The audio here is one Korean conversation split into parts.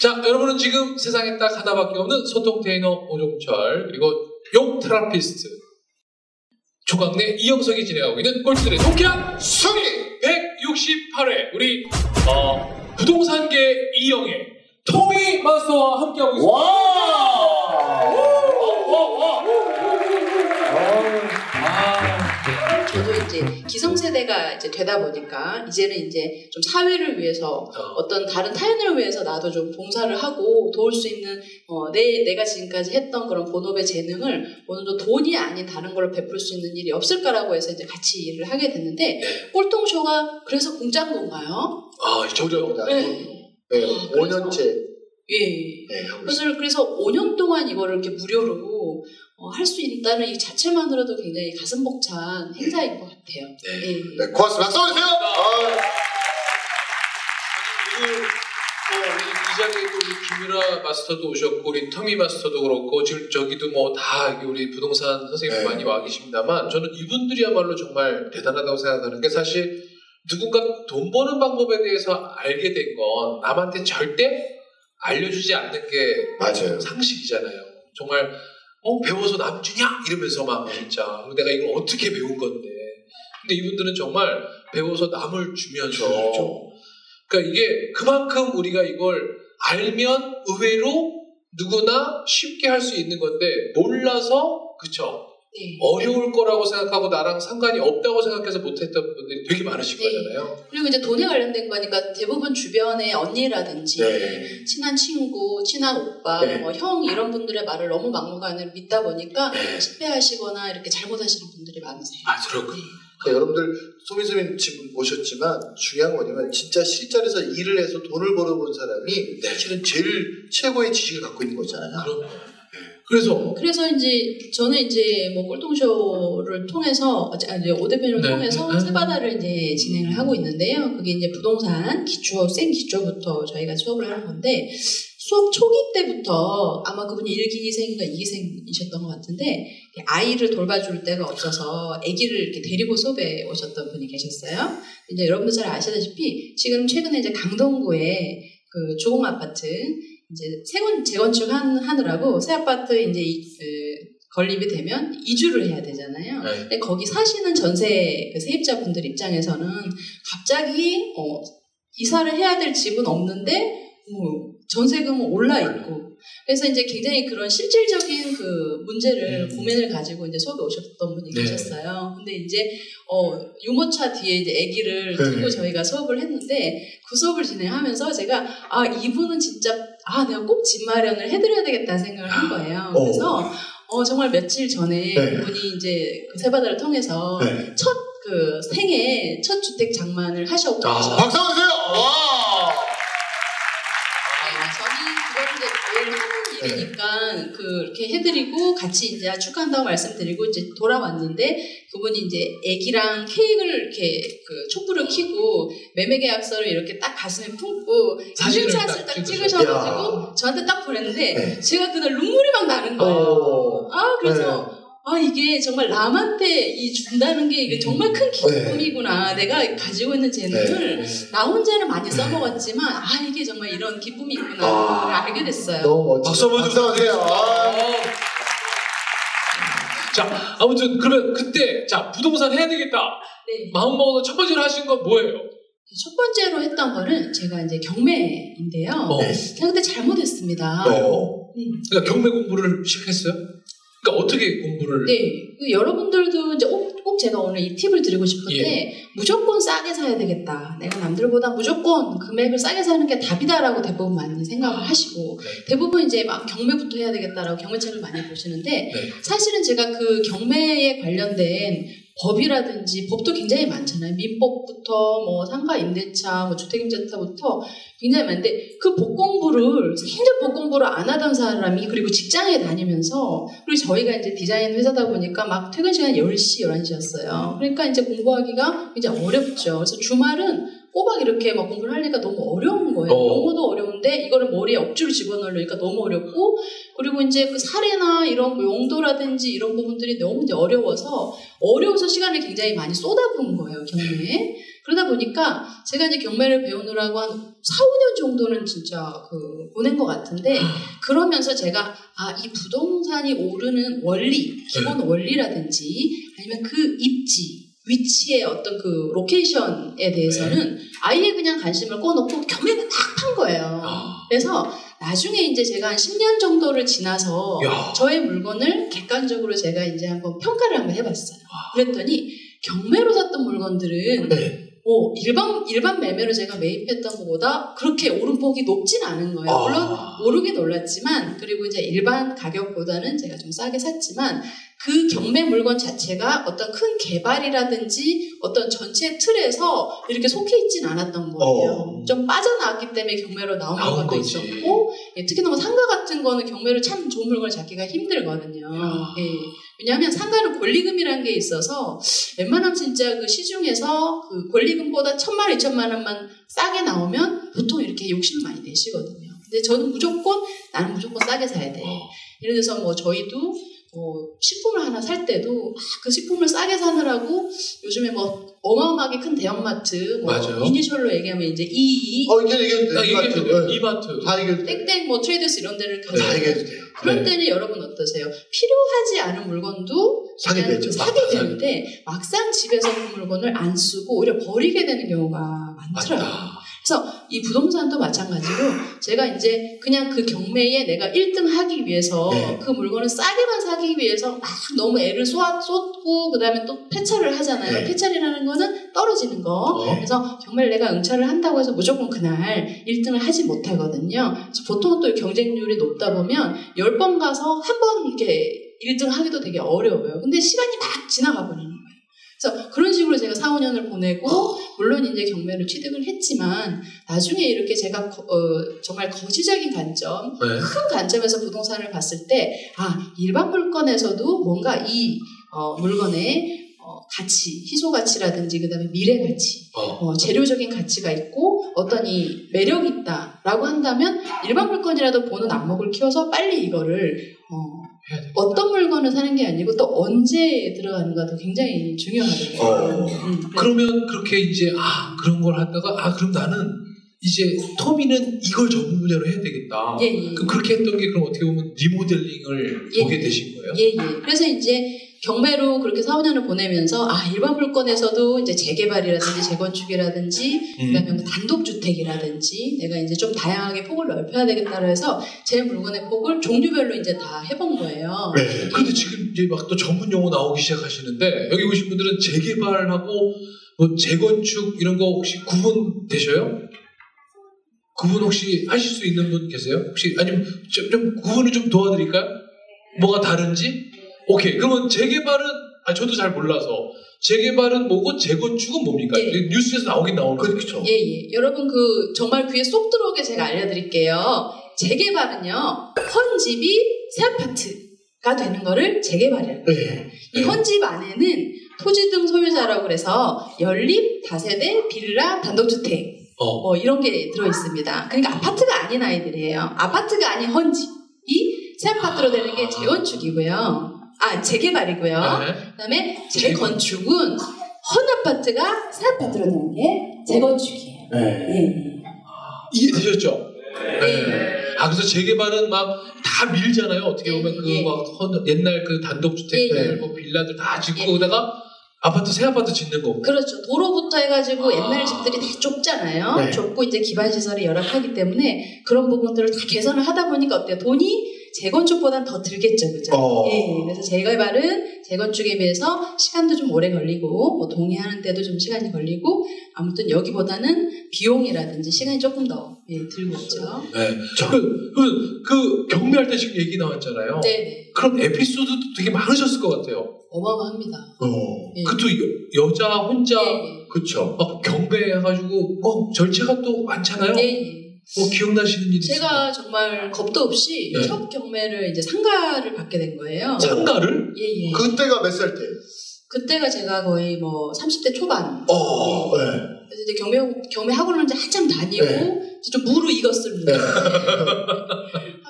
자, 여러분은 지금 세상에 딱 하나밖에 없는 소통 테이너 오종철 그리고 용 테라피스트 조강래 이영석이 진행하고 있는 꼴찌들의 통쾌한 승리! 168회 우리 어, 부동산계 이영애 토미 마스터와 함께하고 있습니다. 아, 저도 이제 기성세대가 이제 되다 보니까 이제는 이제 좀 사회를 위해서 어, 어떤 다른 타인을 위해서 나도 좀 봉사를 하고 도울 수 있는 어, 내 내가 지금까지 했던 그런 본업의 재능을 정도 돈이 아닌 다른 걸로 베풀 수 있는 일이 없을까라고 해서 이제 같이 일을 하게 됐는데 네. 꼴통쇼가 그래서 공짜인 건가요? 아, 저죠. 네. 네, 아, 그래서- 5년째 예. 네. 그래서 그래서 5년 동안 이거를 이렇게 무료로 어, 할 수 있다는 이 자체만으로도 굉장히 가슴 벅찬 행사인 것 같아요. 네. 예. 네, 고맙습니다. 박수 한번 주세요. 아, 오늘 뭐 우리 이 자리에도 우리 김유라 마스터도 오셨고 우리 터미 마스터도 그렇고 지금 저기도 뭐 다 우리 부동산 선생님 네. 많이 와 계십니다만 저는 이분들이야말로 정말 대단하다고 생각하는 게 사실 누군가 돈 버는 방법에 대해서 알게 된 건 남한테 절대 알려주지 않는 게 맞아요. 상식이잖아요. 정말 어 배워서 남 주냐 이러면서 막 진짜 내가 이걸 어떻게 배운 건데 근데 이분들은 정말 배워서 남을 주면서 그렇죠. 그러니까 이게 그만큼 우리가 이걸 알면 의외로 누구나 쉽게 할 수 있는 건데 몰라서 그쵸 네. 어려울 거라고 생각하고 나랑 상관이 없다고 생각해서 못했던 분들이 되게 많으실 네. 거잖아요. 그리고 이제 돈에 관련된 거니까 대부분 주변의 언니라든지 네. 친한 친구, 친한 오빠, 네. 뭐형 이런 분들의 말을 너무 막무가내로 믿다 보니까 네. 실패하시거나 이렇게 잘못하시는 분들이 많으세요. 아 그렇군요. 그러니까 여러분들 소민소민 지금 오셨지만 중요한 건 뭐냐면 진짜 실전에서 일을 해서 돈을 벌어본 사람이 사실은 제일 최고의 지식을 갖고 있는 거잖아요. 그럼요. 그래서 그래서 이제 저는 이제 뭐 꼴통쇼를 통해서 아, 이제 오 대표를 네. 통해서 네. 세바다를 이제 진행을 하고 있는데요. 그게 이제 부동산 기초 생 기초부터 저희가 수업을 하는 건데 수업 초기 때부터 아마 그분이 1기생인가 2기생이셨던 것 같은데 아이를 돌봐줄 데가 없어서 아기를 이렇게 데리고 수업에 오셨던 분이 계셨어요. 이제 여러분들 잘 아시다시피 지금 최근에 이제 강동구에 그 주공 아파트 이제 세건 재건축 한, 하느라고 새 아파트 이제 이, 그 건립이 되면 이주를 해야 되잖아요. 네. 근데 거기 사시는 전세 그 세입자분들 입장에서는 갑자기 어, 이사를 해야 될 집은 없는데 뭐 전세금은 올라 있고 그래서 이제 굉장히 그런 실질적인 그 문제를 음. 고민을 가지고 이제 수업에 오셨던 분이 네. 계셨어요. 근데 이제 어 유모차 뒤에 이제 아기를 네. 두고 저희가 수업을 했는데 그 수업을 진행하면서 제가 아 이분은 진짜 아 내가 꼭 집 마련을 해드려야 되겠다 생각을 한 거예요. 어. 그래서 어 정말 며칠 전에 네. 그분이 이제 그 세바다를 통해서 네. 첫그 생애 첫 주택 장만을 하셨고 아, 박수 주세요. 와. 네, 저는 그거를 이제 하는 일이니까 그렇게 해드리고 같이 이제 축하한다고 말씀드리고 이제 돌아왔는데 그분이 이제 아기랑 케이크를 이렇게 그 촛불을 켜고 매매 계약서를 이렇게 딱 가슴에 품고 사진을 딱 딱 찍으셔가지고 저한테 딱 보냈는데 네. 제가 그날 눈물이 막 나는 거예요. 어. 아 그래서 아 이게 정말 남한테 이 준다는 게 이게 정말 큰 기쁨이구나. 내가 가지고 있는 재능을 나 혼자는 많이 써먹었지만 아 이게 정말 이런 기쁨이 있구나 아. 알게 됐어요. 너무 박수 멋지다. 박수 한번 주세요. 아. 자, 아무튼 그러면 그때 자 부동산 해야 되겠다 네. 마음 먹어서 첫 번째로 하신 건 뭐예요? 첫 번째로 했던 거는 제가 이제 경매인데요. 어. 네. 제가 그때 잘못했습니다. 어. 음. 그러니까 경매 공부를 시작했어요? 그러니까 어떻게 공부를? 네, 그 여러분들도 이제 꼭, 꼭 제가 오늘 이 팁을 드리고 싶은데 예. 무조건 싸게 사야 되겠다. 내가 남들보다 무조건 금액을 싸게 사는 게 답이다라고 대부분 많이 생각을 하시고 네. 대부분 이제 막 경매부터 해야 되겠다라고 경매책을 많이 보시는데 네. 사실은 제가 그 경매에 관련된 법이라든지 법도 굉장히 많잖아요. 민법부터 뭐 상가 임대차, 뭐 주택 임대차부터 굉장히 많은데 그법 공부를 생전 법공부를 안 하던 사람이 그리고 직장에 다니면서 그리고 저희가 이제 디자인 회사다 보니까 막 퇴근 시간 10시, 11시였어요. 그러니까 이제 공부하기가 굉장히 어렵죠. 그래서 주말은 꼬박 이렇게 막 공부를 하니까 너무 어려운 거예요. 어. 너무도 어려운데 이거를 머리에 억지로 집어넣으려니까 너무 어렵고 그리고 이제 그 사례나 이런 뭐 용도라든지 이런 부분들이 너무 이제 어려워서 어려워서 시간을 굉장히 많이 쏟아부은 거예요 경매에. 그러다 보니까 제가 이제 경매를 배우느라고 한 4, 5년 정도는 진짜 그 보낸 것 같은데 그러면서 제가 아, 이 부동산이 오르는 원리, 기본 원리라든지 아니면 그 입지, 위치의 어떤 그 로케이션에 대해서는 아예 그냥 관심을 꺼놓고 경매만 딱 판 거예요. 아, 그래서 나중에 이제 제가 한 10년 정도를 지나서 야. 저의 물건을 객관적으로 제가 이제 한번 평가를 한번 해봤어요. 그랬더니 경매로 샀던 물건들은 네. 어, 일반 일반 매매로 제가 매입했던 것보다 그렇게 오름폭이 높진 않은 거예요. 아. 물론 오르게 놀랐지만 그리고 이제 일반 가격보다는 제가 좀 싸게 샀지만 그 경매 물건 자체가 어떤 큰 개발이라든지 어떤 전체 틀에서 이렇게 속해 있진 않았던 거예요. 어. 좀 빠져나왔기 때문에 경매로 나온 것도 거지. 있었고 예, 특히나 상가 같은 거는 경매로 참 좋은 물건을 잡기가 힘들거든요. 아. 예. 왜냐하면 상가는 권리금이라는 게 있어서 웬만하면 진짜 그 시중에서 그 권리금보다 천만 원, 이천만 원만 싸게 나오면 보통 이렇게 욕심을 많이 내시거든요. 근데 저는 무조건 나는 무조건 싸게 사야 돼. 어. 예를 들어서 뭐 저희도 뭐 식품을 하나 살 때도 아, 그 식품을 싸게 사느라고 요즘에 뭐 어마어마하게 큰 대형마트 뭐 맞아요. 이니셜로 얘기하면 이제 이 어, 이게 얘기해도 돼. 이마트. 돼요. 네. 이마트. 다 얘기해도 돼. 땡땡 뭐 트레이더스 이런 데를 다 가서 얘기해도 돼요. 그럴 네. 때는 여러분 어떠세요? 필요하지 않은 물건도 사게 그냥 되죠. 사게 맞다. 되는데 막상 집에서 그 물건을 안 쓰고 오히려 버리게 되는 경우가 많더라고요. 맞다. 그래서 이 부동산도 마찬가지로 제가 이제 그냥 그 경매에 내가 1등 하기 위해서 네. 그 물건을 싸게만 사기 위해서 막 너무 애를 쏟, 쏟고 그다음에 또 폐차를 하잖아요. 네. 폐차리라는 거는 떨어지는 거. 어. 그래서 경매를 내가 응찰을 한다고 해서 무조건 그날 1등을 하지 못하거든요. 그래서 보통 또 경쟁률이 높다 보면 10번 가서 한 번 이렇게 1등 하기도 되게 어려워요. 근데 시간이 막 지나가 버리는 거예요. 그래서 그런 식으로 제가 4, 5년을 보내고 물론 이제 경매를 취득을 했지만 나중에 이렇게 제가 거- 어, 정말 거시적인 관점, 네. 큰 관점에서 부동산을 봤을 때 아, 일반 물건에서도 뭔가 이 어, 물건의 어, 가치, 희소 가치라든지 그다음에 미래 가치 어. 어, 재료적인 가치가 있고 어떤 이 매력이 있다라고 한다면 일반 물건이라도 보는 안목을 키워서 빨리 이거를 어. 어떤 물건을 사는 게 아니고 또 언제 들어가는가도 굉장히 중요하거든요. 어. 음, 그래서 그러면 그렇게 이제 아 그런 걸 하다가 아 그럼 나는 이제 토미는 이걸 전문 분야로 해야 되겠다. 예, 예. 그럼 그렇게 했던 게 그럼 어떻게 보면 리모델링을 예. 보게 되신 거예요? 예, 예. 그래서 이제 경매로 그렇게 4, 5년을 보내면서 아, 일반 물건에서도 이제 재개발이라든지 재건축이라든지 음. 그다음에 뭐 단독주택이라든지 내가 이제 좀 다양하게 폭을 넓혀야 되겠다 그래서 제 물건의 폭을 종류별로 이제 다 해본 거예요. 네. 근데 지금 이제 막 또 전문 용어 나오기 시작하시는데 여기 오신 분들은 재개발하고 뭐 재건축 이런 거 혹시 구분 되셔요? 구분 혹시 하실 수 있는 분 계세요? 혹시 아니면 좀, 좀 구분을 좀 도와드릴까요? 뭐가 다른지? 오케이 그러면 재개발은 아 저도 잘 몰라서 재개발은 뭐고 재건축은 뭡니까? 예. 뉴스에서 나오긴 나오는 거죠. 그렇죠. 예, 예. 여러분 그 정말 귀에 쏙 들어오게 제가 알려드릴게요. 재개발은요, 헌집이 새 아파트가 되는 거를 재개발이라고 해요. 네. 이 헌집 안에는 토지 등 소유자라고 그래서 연립, 다세대, 빌라, 단독주택 어. 뭐 이런 게 들어 있습니다. 그러니까 아파트가 아닌 아이들이에요. 아파트가 아닌 헌집이 새 아파트로 되는 게 재건축이고요. 아 재개발이고요. 네. 그다음에 재건축은 헌 아파트가 새 아파트로 되는 게 재건축이에요. 네. 예. 이해되셨죠? 네. 아 그래서 재개발은 막 다 밀잖아요. 어떻게 보면 예. 그막 옛날 그 단독주택들, 예, 예. 뭐 빌라들 다 짓고 예. 거기다가 아파트 새 아파트 짓는 거고. 그렇죠. 도로부터 해가지고 아. 옛날 집들이 다 좁잖아요. 네. 좁고 이제 기반 시설이 열악하기 때문에 그런 부분들을 다 개선을 하다 보니까 어때요? 돈이 재건축보단 더 들겠죠, 그죠? 어. 예, 예. 그래서 재개발은 재건축에 비해서 시간도 좀 오래 걸리고 뭐 동의하는 데도 좀 시간이 걸리고 아무튼 여기보다는 비용이라든지 시간이 조금 더 예, 들고 있죠. 네. 저- 그, 그, 그 경매할 때 지금 얘기 나왔잖아요. 네, 네. 그런 에피소드도 되게 많으셨을 것 같아요. 어마어마합니다. 어. 예. 여, 여자 혼자 예, 예. 그렇죠. 막 경매해가지고 뭐 절차가 또 많잖아요. 예, 예. 뭐 기억나시는 일이 있어요? 제가 정말 겁도 없이 네. 첫 경매를 이제 상가를 받게 된 거예요. 상가를? 예, 예. 그때가 몇 살 때? 그때가 제가 거의 뭐 30대 초반. 어. 네. 그래서 이제 경매, 경매 학원을 이제 한참 다니고 네. 이제 좀 무르 익었습니다.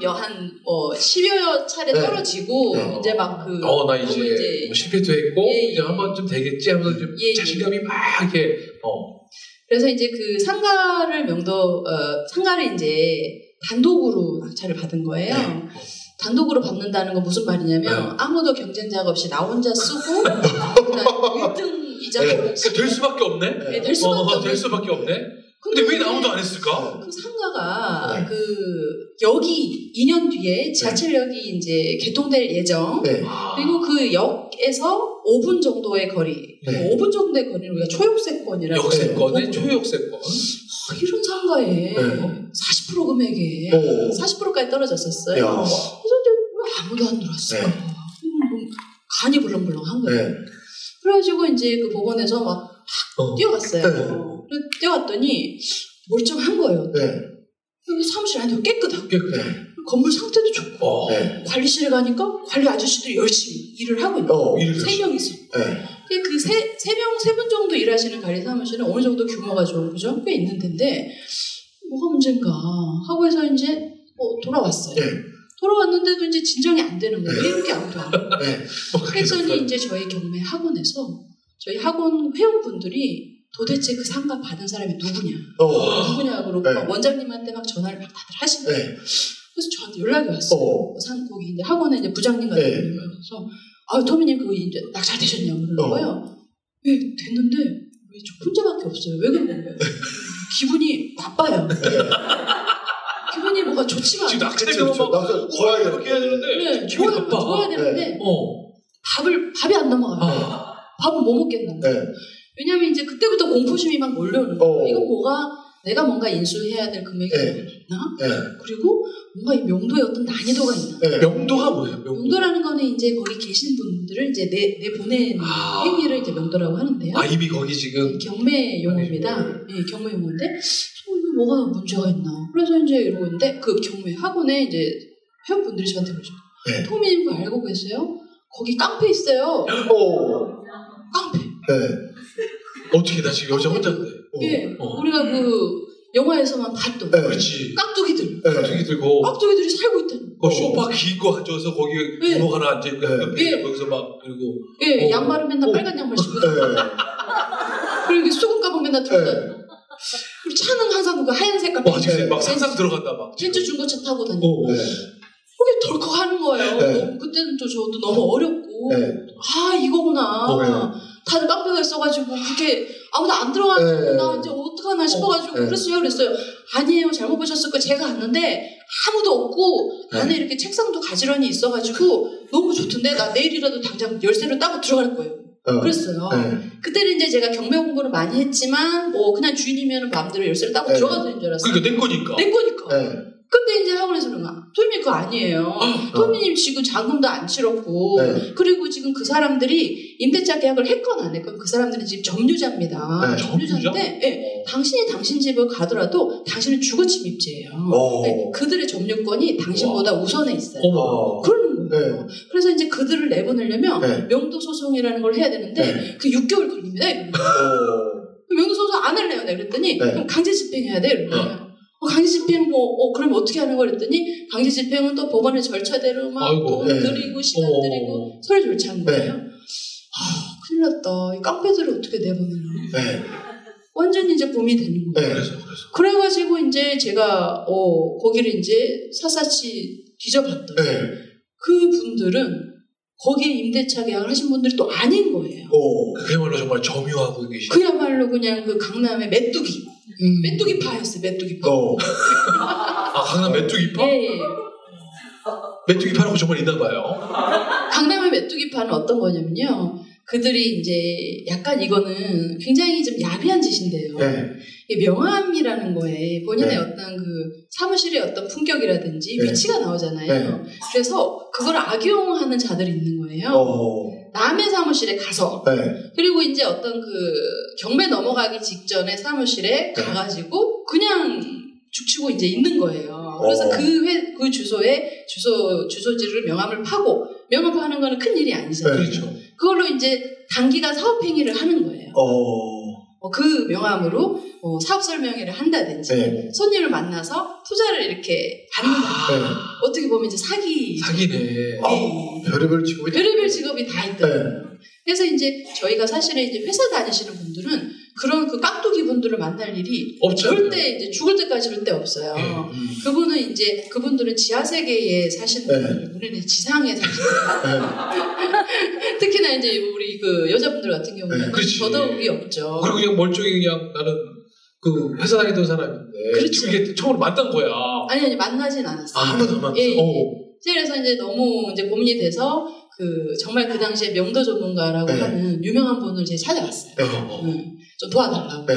네. 한한 어, 10여 차례 네. 떨어지고 네. 이제 막 그 어, 나 이제, 이제- 뭐 실패도 했고, 예, 예. 이제 한 번쯤 되겠지 하면서 좀 예, 예. 자신감이 막 이렇게, 어, 그래서 이제 그 상가를 명도 어, 상가를 이제 단독으로 낙찰을 받은 거예요. 네. 단독으로 받는다는 건 무슨 말이냐면 네. 아무도 경쟁자가 없이 나 혼자 쓰고 그다음에 1등 이자가 네. 그러니까 될 수밖에 없네? 네, 될 수밖에 어, 없네. 될 수밖에 없네? 근데 왜 아무도 안 했을까? 그 상가가 네. 그 역이 2년 뒤에 지하철역이 이제 개통될 예정. 네. 그리고 그역 에서 5분 정도의 거리, 네. 5분 정도의 거리를 우리가 초역세권이라고 역세권에. 초역세권. 아, 이런 상가에 네. 40% 금액에 오. 40%까지 떨어졌었어요. 야. 이제 왜 아무도 안 들어왔을까? 네. 음, 간이 불렁불렁한 거예요. 네. 그래가지고 이제 그 법원에서 막 어. 뛰어갔어요. 네. 뛰어갔더니 멀쩡한 거예요. 네. 사무실 안에 깨끗하고 깨끗해. 건물 상태도 좋고 어. 네. 관리실에 가니까 관리 아저씨들이 열심히 일을 하고 있는 어. 세. 명이서. 네. 그세세명세 분 정도 일하시는 관리 사무실은 어느 정도 규모가 좀 그죠? 꽤 있는 데인데 뭐가 문제인가 하고 해서 이제 어, 돌아왔어요. 네. 돌아왔는데도 이제 진정이 안 되는 거예요. 왜 이렇게 아무도 안 와? 네. 뭐 했더니 이제 저희 경매 학원에서 저희 학원 회원분들이 도대체 그 상가 받은 사람이 누구냐 어. 누구냐 그러고 네. 막 원장님한테 막 전화를 막 다들 하신 거예요. 네. 그래서 저한테 연락이 왔어요. 어. 상 거기 이제 학원에 이제 부장님 같은 네. 분이 그래서 아 토미님 그거 이제 낙찰 되셨냐고 그러는 어. 거예요. 예 됐는데 왜 저 혼자밖에 없어요. 왜 그러는 거예요? 기분이 나빠요. 기분이 뭐가 좋지가 지금 않아요. 낙찰 좋아야 이렇게 해야 되는데, 네, 기분이 나빠. 좋아야 되는데 어. 밥을 밥이 안 넘어가요. 아. 밥은 뭐 먹겠나? 네. 왜냐면 이제 그때부터 공포심이 막 몰려오는 거예요. 어. 이건 뭐가 내가 뭔가 인수해야 될 금액이 네. 있나? 네. 그리고 뭔가 이 명도에 어떤 난이도가 있나? 네. 명도가 뭐예요, 명도? 명도 라는 거는 이제 거기 계신 분들을 이제 내, 내 보내는 아. 행위를 이제 명도라고 하는데요. 아, 이미 거기 지금. 경매 용어입니다. 예, 경매 용어인데 어, 이거 뭐가 문제가 있나? 그래서 이제 이러고 있는데 그 경매 학원에 이제 회원분들이 저한테 그러죠. 네. 토미님 그거 알고 계세요? 거기 깡패 있어요. 어. 깡패. 네. 어떻게 나 지금 여자 혼자인데. 어. 예. 어. 우리가 그 영화에서만 봤던 네. 그렇지. 깍두기들. 네. 갑자기 들고, 깍두기들이 살고 있다는 그 어. 소파 기고 앉아서 거기 네. 구멍 하나 앉아있고, 네. 예. 거기서 막, 그리고, 예, 어. 양말은 맨날 어. 빨간 양말 신고 네. 그리고 수건 가방 맨날 들고 네. 다니고 그리고 차는 항상 그 하얀 색깔 와, 지금 네. 막 상상 들어간다, 막. 벤츠 중고차 타고 다니고 어, 어. 네. 그게 덜컥 하는 거예요. 네. 너무 그때는 또 저도 너무 어렵고 네. 아 이거구나. 어, 다들 깡패가 있어가지고 그렇게 아무도 안 들어가는 네. 나 이제 어떡하나 싶어가지고 네. 그랬어요. 그랬어요. 아니에요. 잘못 보셨을 거 제가 갔는데 아무도 없고 네. 안에 이렇게 책상도 가지런히 있어가지고 너무 좋던데 나 내일이라도 당장 열쇠를 따고 들어갈 거예요. 어. 그랬어요. 네. 그때는 이제 제가 경매 공부를 많이 했지만 뭐 그냥 주인이면 마음대로 열쇠를 따고 네. 들어가도 되는 줄 알았어요. 그러니까 내 거니까. 내 거니까. 네. 근데 이제 학원에서 거야. 토미님 그거 아니에요. 아, 토미님 지금 잔금도 안 치렀고 네. 그리고 지금 그 사람들이 임대차 계약을 했건 안 했건 그 사람들은 지금 점유자입니다. 네. 점유자인데 예, 당신이 당신 집을 가더라도 당신은 주거 침입죄예요. 어. 네, 그들의 점유권이 당신보다 우선에 있어요. 어머. 어. 그러는 거예요. 네. 그래서 이제 그들을 내보내려면 네. 명도 소송이라는 걸 해야 되는데 네. 그 6개월 걸립니다. 어. 명도 소송 안 할래요. 내가 그랬더니 네. 그럼 강제 집행해야 돼. 이러는 거예요. 어, 강제 집행 뭐 어, 그럼 어떻게 하는 거 그랬더니 강제 집행은 또 법원의 절차대로 막. 돈 네. 드리고 시간 어. 드리고 서류 절차인 네. 거예요. 아 큰일 났다. 이 깡패들을 어떻게 내보내나. 네. 완전히 이제 봄이 되는 거예요. 네. 그래서, 그래서. 그래가지고 이제 제가 어 거기를 이제 사사치 뒤져봤더니 네. 그 분들은 거기에 임대차 계약을 하신 분들이 또 아닌 거예요. 오. 그야말로 정말 점유하고 계신. 그야말로 그냥 그 강남의 메뚜기, 음. 메뚜기파였어요. 메뚜기파. 어. 아, 강남 메뚜기파? 예, 예. 메뚜기파라고 정말 있나 봐요. 강남의 메뚜기파는 어떤 거냐면요. 그들이 이제 약간 이거는 굉장히 좀 야비한 짓인데요. 네. 이 명함이라는 거에 본인의 네. 어떤 그 사무실의 어떤 품격이라든지 네. 위치가 나오잖아요. 네. 그래서 그걸 악용하는 자들이 있는 거예요. 어. 남의 사무실에 가서 네. 그리고 이제 어떤 그 경매 넘어가기 직전에 사무실에 네. 가가지고 그냥 죽치고 이제 있는 거예요. 그래서 어. 그 회, 그 주소에 주소, 주소지를 명함을 파고, 명함 파는 거는 큰 일이 아니잖아요. 네. 그렇죠. 그걸로 이제 단기간 사업 행위를 하는 거예요. 어. 어, 그 명함으로 어, 사업 설명회를 한다든지, 네. 손님을 만나서 투자를 이렇게 받는다. 네. 어떻게 보면 이제 사기 사기네. 아, 예. 별의별 직업이 별의별 직업이 다 네. 있더라고요. 그래서 이제 저희가 사실은 이제 회사 다니시는 분들은 그런 그 깍두기 분들을 만날 일이 없죠. 절대 이제 죽을 때까지 절대 없어요. 예. 음. 그분은 이제 그분들은 지하 세계에 사시는 네. 우리는 지상에 사시는 네. 분. 특히나 이제 우리 그 여자분들 같은 경우는 네. 더더욱이 없죠. 그리고 그냥 멀쩡히 그냥 나는 그 회사 다니던 사람인데 그렇죠. 이게 처음으로 만난 거야. 아니 아니 만나진 않았어요. 아, 한 번도 안 만났어. 예, 예. 어. 그래서 이제 너무 이제 고민이 돼서 그 정말 그 당시에 명도 전문가라고 네. 하는 유명한 분을 제가 찾아갔어요. 네. 어. 음, 좀 도와달라고. 네.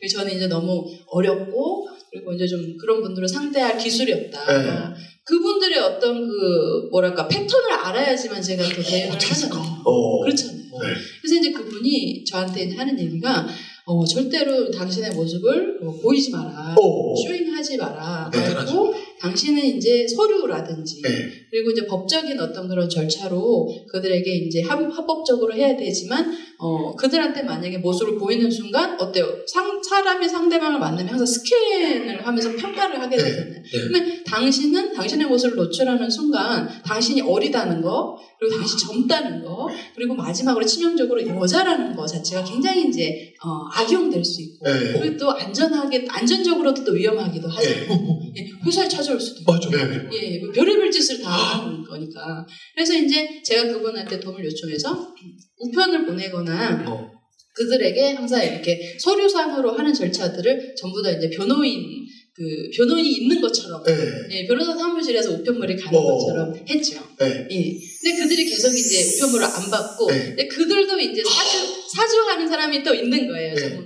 그래서 저는 이제 너무 어렵고 그리고 이제 좀 그런 분들을 상대할 기술이 없다. 네. 그분들의 어떤 그 뭐랄까 패턴을 알아야지만 제가 또 대응을 어떻게 했을까? 하잖아요. 어. 그렇잖아요. 네. 그래서 이제 그분이 저한테 이제 하는 얘기가 어, 절대로 당신의 모습을 어, 보이지 마라. 어. 쇼잉하지 마라. 네, 그리고 당신은 이제 서류라든지 네. 그리고 이제 법적인 어떤 그런 절차로 그들에게 이제 합, 합법적으로 해야 되지만 어, 그들한테 만약에 모습을 보이는 순간 어때요? 상, 사람이 상대방을 만나면 항상 스캔을 하면서 평가를 하게 네. 되잖아요. 그러면 당신은 당신의 모습을 노출하는 순간 당신이 어리다는 거 그리고 당신이 젊다는 거 그리고 마지막으로 치명적으로 여자라는 거 자체가 굉장히 이제 어, 악용될 수 있고 네. 그리고 또 안전하게 안전적으로도 또 위험하기도. 네. 예, 회사에 찾아올 수도 있고. 맞아. 네. 예, 뭐 별의별 짓을 다 하는 거니까. 그래서 이제 제가 그분한테 도움을 요청해서 우편을 보내거나 어. 그들에게 항상 이렇게 서류상으로 하는 절차들을 전부 다 이제 변호인 그 변호인이 있는 것처럼 네. 예, 변호사 사무실에서 우편물이 가는 어. 것처럼 했죠. 네. 예. 근데 그들이 계속 이제 우편물을 안 받고, 네. 근데 그들도 이제 사주, 사주하는 사람이 또 있는 거예요. 네.